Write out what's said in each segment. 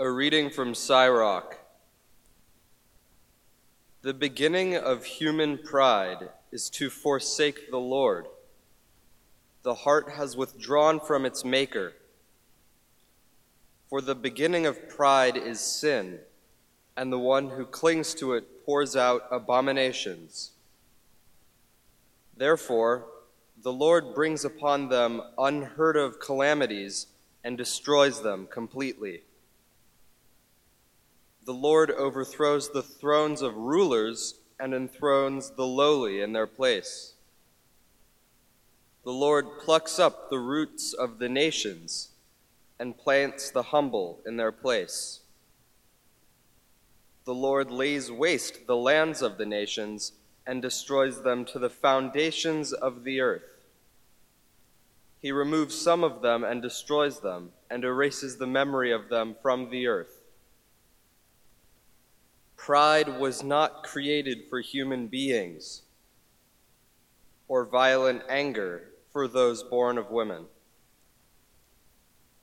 A reading from Sirach. The beginning of human pride is to forsake the Lord. The heart has withdrawn from its Maker. For the beginning of pride is sin, and the one who clings to it pours out abominations. Therefore, the Lord brings upon them unheard of calamities and destroys them completely. The Lord overthrows the thrones of rulers and enthrones the lowly in their place. The Lord plucks up the roots of the nations and plants the humble in their place. The Lord lays waste the lands of the nations and destroys them to the foundations of the earth. He removes some of them and destroys them, and erases the memory of them from the earth. Pride was not created for human beings, or violent anger for those born of women.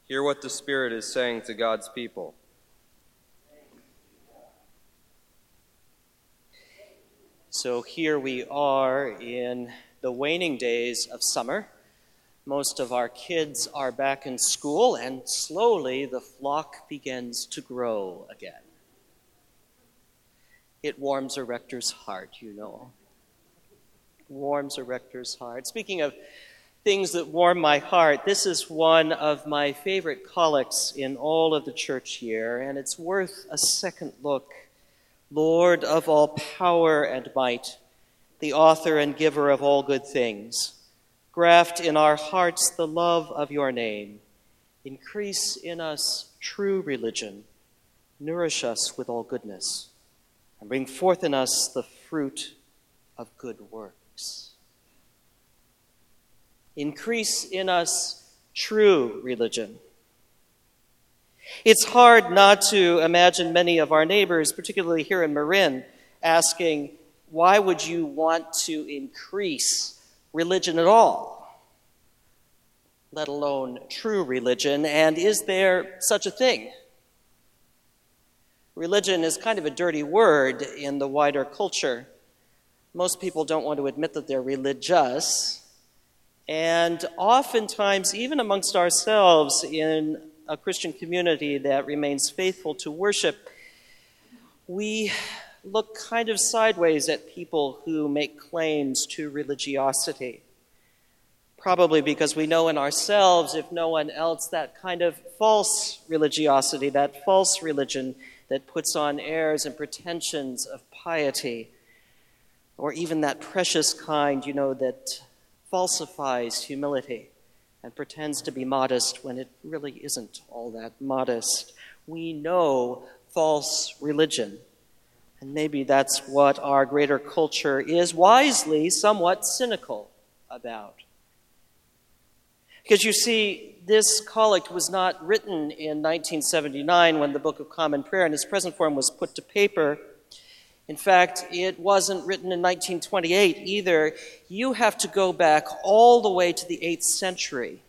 Hear what the Spirit is saying to God's people. So here we are in the waning days of summer. Most of our kids are back in school, and slowly the flock begins to grow again. It warms a rector's heart, you know. Warms a rector's heart. Speaking of things that warm my heart, this is one of my favorite collects in all of the church year, and it's worth a second look. Lord of all power and might, the author and giver of all good things, graft in our hearts the love of your name. Increase in us true religion. Nourish us with all goodness and bring forth in us the fruit of good works. Increase in us true religion. It's hard not to imagine many of our neighbors, particularly here in Marin, asking, why would you want to increase religion at all, let alone true religion? And is there such a thing? Religion is kind of a dirty word in the wider culture. Most people don't want to admit that they're religious. And oftentimes, even amongst ourselves in a Christian community that remains faithful to worship, we look kind of sideways at people who make claims to religiosity. Probably because we know in ourselves, if no one else, that kind of false religiosity, that false religion that puts on airs and pretensions of piety, or even that precious kind, you know, that falsifies humility and pretends to be modest when it really isn't all that modest. We know false religion. And maybe that's what our greater culture is wisely somewhat cynical about. Because you see, this collect was not written in 1979 when the Book of Common Prayer in its present form was put to paper. In fact, it wasn't written in 1928 either. You have to go back all the way to the 8th century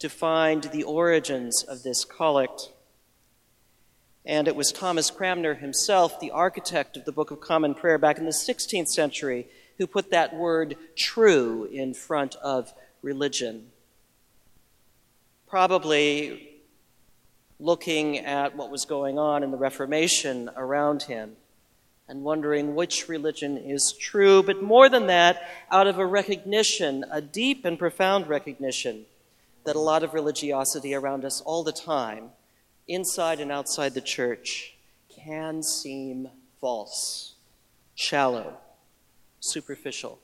to find the origins of this collect. And it was Thomas Cranmer himself, the architect of the Book of Common Prayer back in the 16th century, who put that word true in front of religion probably looking at what was going on in the Reformation around him and wondering which religion is true, but more than that, out of a recognition, a deep and profound recognition, that a lot of religiosity around us all the time, inside and outside the church, can seem false, shallow, superficial.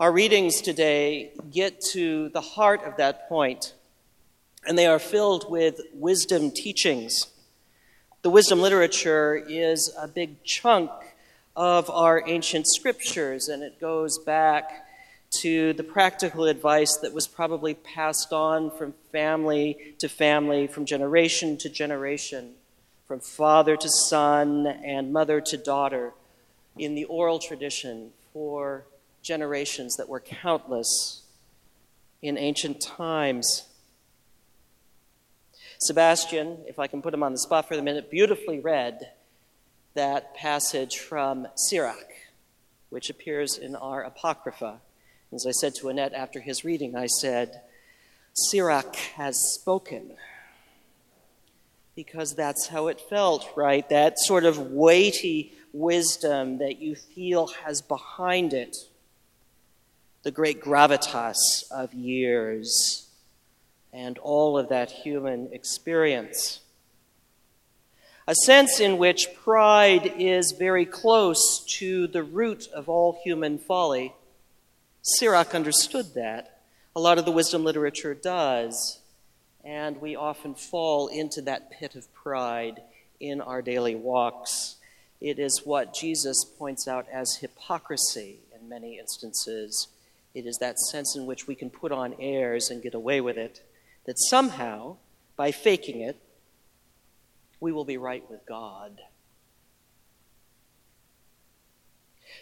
Our readings today get to the heart of that point, and they are filled with wisdom teachings. The wisdom literature is a big chunk of our ancient scriptures, and it goes back to the practical advice that was probably passed on from family to family, from generation to generation, from father to son and mother to daughter in the oral tradition for generations that were countless in ancient times. Sebastian, if I can put him on the spot for a minute, beautifully read that passage from Sirach, which appears in our Apocrypha. As I said to Annette after his reading, I said, Sirach has spoken. Because that's how it felt, right? That sort of weighty wisdom that you feel has behind it the great gravitas of years and all of that human experience. A sense in which pride is very close to the root of all human folly. Sirach understood that. A lot of the wisdom literature does. And we often fall into that pit of pride in our daily walks. It is what Jesus points out as hypocrisy in many instances. It is that sense in which we can put on airs and get away with it that somehow, by faking it, we will be right with God.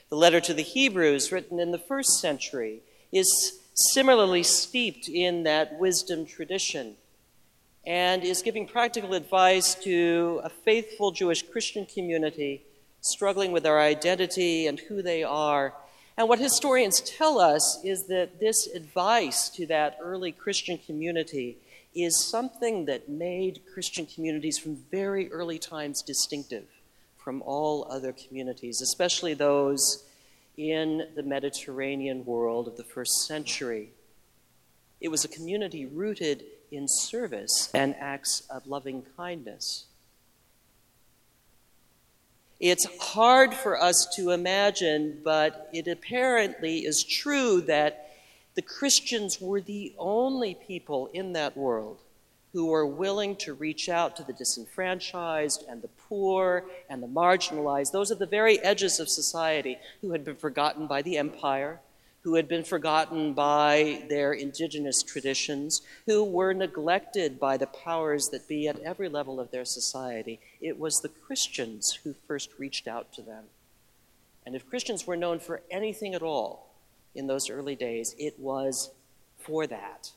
The letter to the Hebrews, written in the first century, is similarly steeped in that wisdom tradition and is giving practical advice to a faithful Jewish Christian community struggling with their identity and who they are and what historians tell us is that this advice to that early Christian community is something that made Christian communities from very early times distinctive from all other communities, especially those in the Mediterranean world of the first century. It was a community rooted in service and acts of loving kindness. It's hard for us to imagine, but it apparently is true that the Christians were the only people in that world who were willing to reach out to the disenfranchised and the poor and the marginalized. Those are the very edges of society who had been forgotten by the empire, who had been forgotten by their indigenous traditions, who were neglected by the powers that be at every level of their society. It was the Christians who first reached out to them. And if Christians were known for anything at all in those early days, it was for that.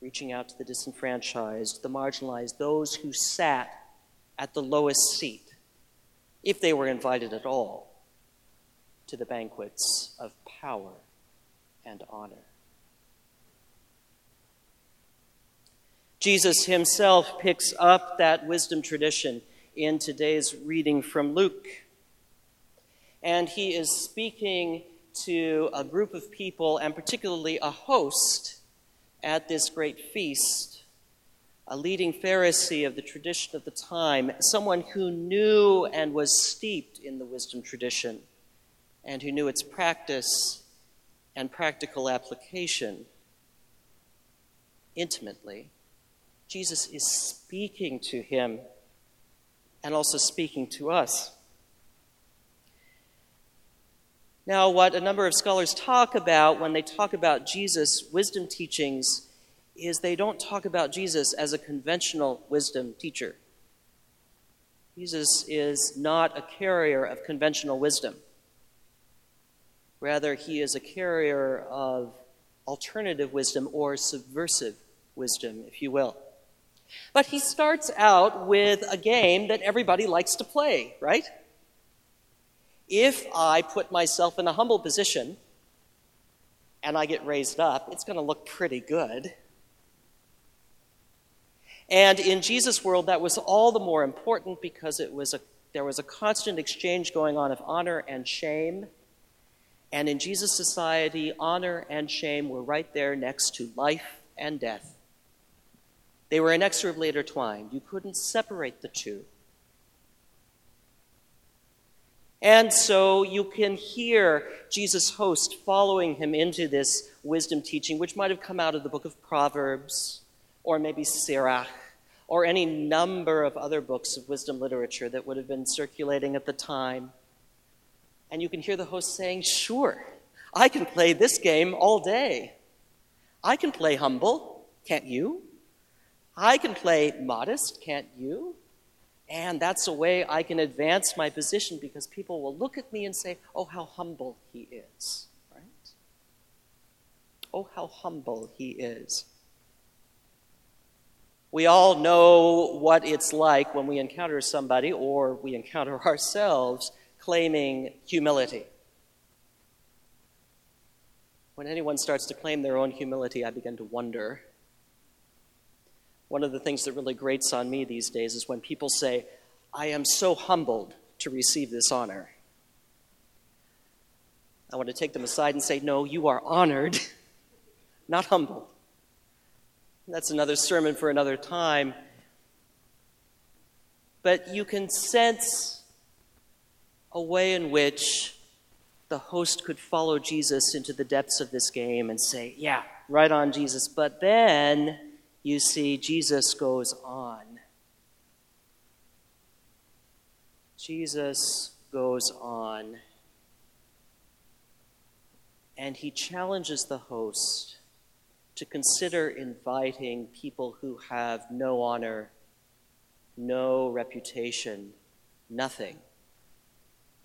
Reaching out to the disenfranchised, the marginalized, those who sat at the lowest seat, if they were invited at all to the banquets of power and honor. Jesus himself picks up that wisdom tradition in today's reading from Luke. And he is speaking to a group of people, and particularly a host, at this great feast. A leading Pharisee of the tradition of the time, someone who knew and was steeped in the wisdom tradition and who knew its practice and practical application intimately, Jesus is speaking to him and also speaking to us. Now, what a number of scholars talk about when they talk about Jesus' wisdom teachings is they don't talk about Jesus as a conventional wisdom teacher. Jesus is not a carrier of conventional wisdom. Rather, he is a carrier of alternative wisdom or subversive wisdom, if you will. But he starts out with a game that everybody likes to play, right? If I put myself in a humble position and I get raised up, it's going to look pretty good. And in Jesus' world, that was all the more important because it was a, there was a constant exchange going on of honor and shame and in Jesus' society, honor and shame were right there next to life and death. They were inexorably intertwined. You couldn't separate the two. And so you can hear Jesus' host following him into this wisdom teaching, which might have come out of the book of Proverbs, or maybe Sirach, or any number of other books of wisdom literature that would have been circulating at the time. And you can hear the host saying, Sure, I can play this game all day. I can play humble, can't you? I can play modest, can't you? And that's a way I can advance my position because people will look at me and say, Oh, how humble he is. Right? Oh, how humble he is. We all know what it's like when we encounter somebody or we encounter ourselves claiming humility. When anyone starts to claim their own humility, I begin to wonder. One of the things that really grates on me these days is when people say, I am so humbled to receive this honor. I want to take them aside and say, No, you are honored, not humbled. That's another sermon for another time. But you can sense a way in which the host could follow Jesus into the depths of this game and say, Yeah, right on, Jesus. But then you see, Jesus goes on. Jesus goes on. And he challenges the host to consider inviting people who have no honor, no reputation, nothing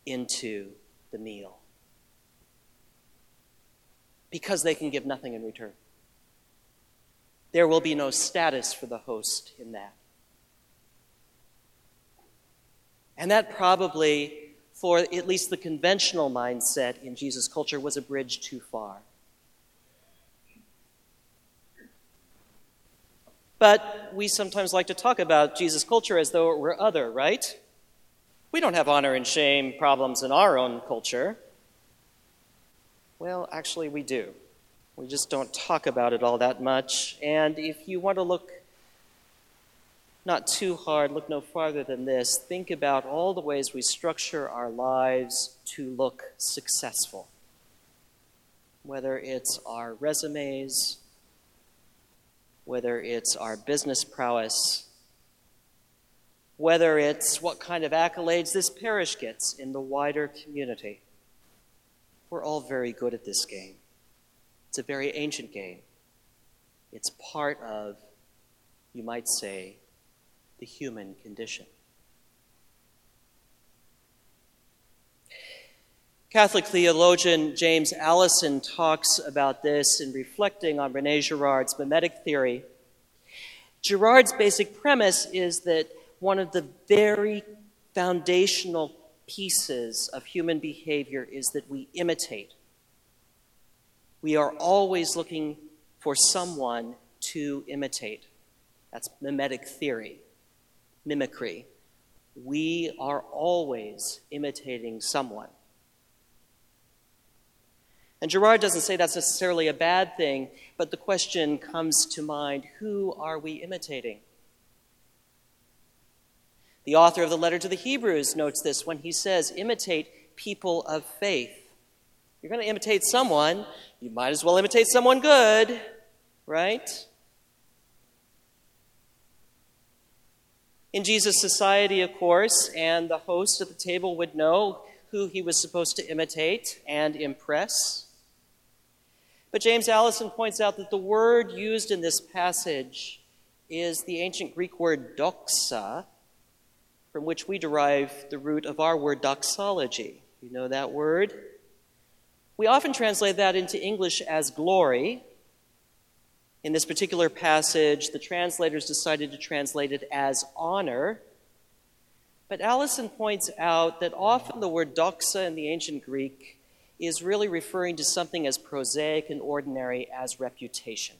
into the meal. Because they can give nothing in return. There will be no status for the host in that. And that probably, for at least the conventional mindset in Jesus' culture, was a bridge too far. But we sometimes like to talk about Jesus' culture as though it were other, right? We don't have honor and shame problems in our own culture. Well, actually, we do. We just don't talk about it all that much. And if you want to look not too hard, look no farther than this. Think about all the ways we structure our lives to look successful. Whether it's our resumes, whether it's our business prowess, whether it's what kind of accolades this parish gets in the wider community. We're all very good at this game. It's a very ancient game. It's part of, you might say, the human condition. Catholic theologian James Alison talks about this in reflecting on Rene Girard's mimetic theory. Girard's basic premise is that one of the very foundational pieces of human behavior is that we imitate. We are always looking for someone to imitate. That's mimetic theory mimicry. We are always imitating someone. And Girard doesn't say that's necessarily a bad thing, but the question comes to mind who are we imitating? The author of the letter to the Hebrews notes this when he says, imitate people of faith. You're going to imitate someone, you might as well imitate someone good, right? In Jesus' society, of course, and the host at the table would know who he was supposed to imitate and impress. But James Alison points out that the word used in this passage is the ancient Greek word doxa, from which we derive the root of our word doxology. You know that word? We often translate that into English as glory, in this particular passage, the translators decided to translate it as honor. But Alison points out that often the word doxa in the ancient Greek is really referring to something as prosaic and ordinary as reputation.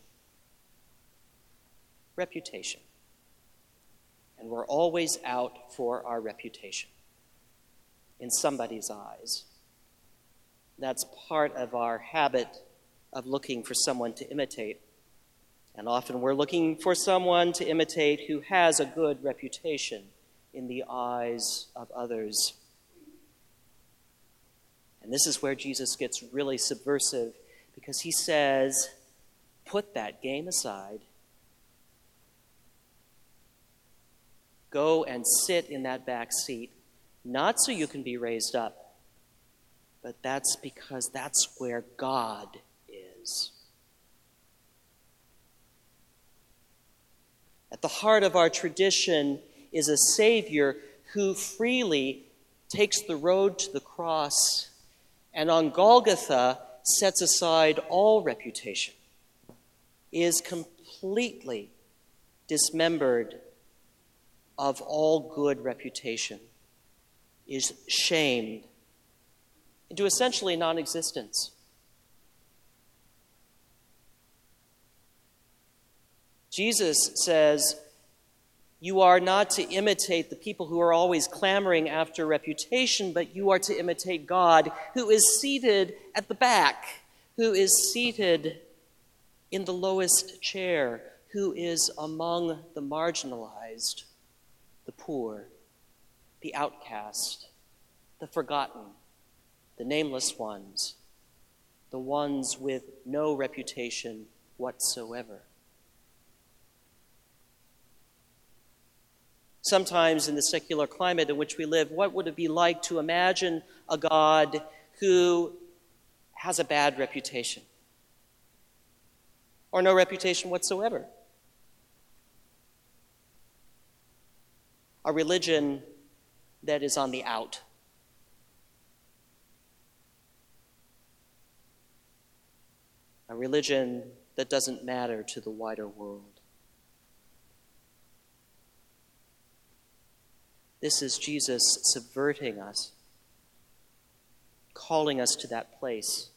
Reputation. And we're always out for our reputation in somebody's eyes. That's part of our habit of looking for someone to imitate. And often we're looking for someone to imitate who has a good reputation in the eyes of others. And this is where Jesus gets really subversive because he says, put that game aside. Go and sit in that back seat, not so you can be raised up, but that's because that's where God is. At the heart of our tradition is a Savior who freely takes the road to the cross and on Golgotha sets aside all reputation, is completely dismembered of all good reputation, is shamed into essentially non existence. Jesus says, You are not to imitate the people who are always clamoring after reputation, but you are to imitate God, who is seated at the back, who is seated in the lowest chair, who is among the marginalized, the poor, the outcast, the forgotten, the nameless ones, the ones with no reputation whatsoever. Sometimes in the secular climate in which we live, what would it be like to imagine a God who has a bad reputation or no reputation whatsoever? A religion that is on the out. A religion that doesn't matter to the wider world. This is Jesus subverting us, calling us to that place.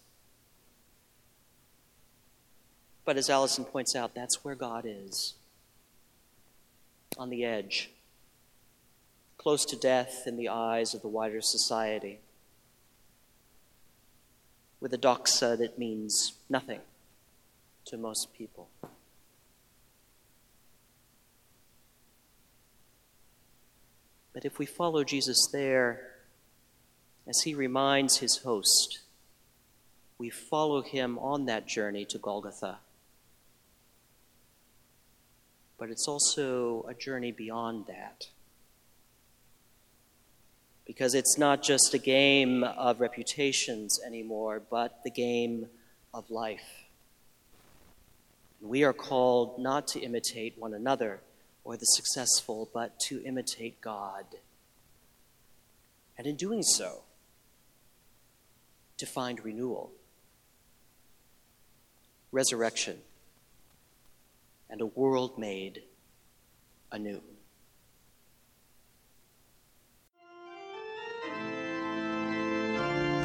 But as Alison points out, that's where God is on the edge, close to death in the eyes of the wider society, with a doxa that means nothing to most people. But if we follow Jesus there, as he reminds his host, we follow him on that journey to Golgotha. But it's also a journey beyond that. Because it's not just a game of reputations anymore, but the game of life. We are called not to imitate one another or the successful, but to imitate God. And in doing so, to find renewal, resurrection, and a world made anew.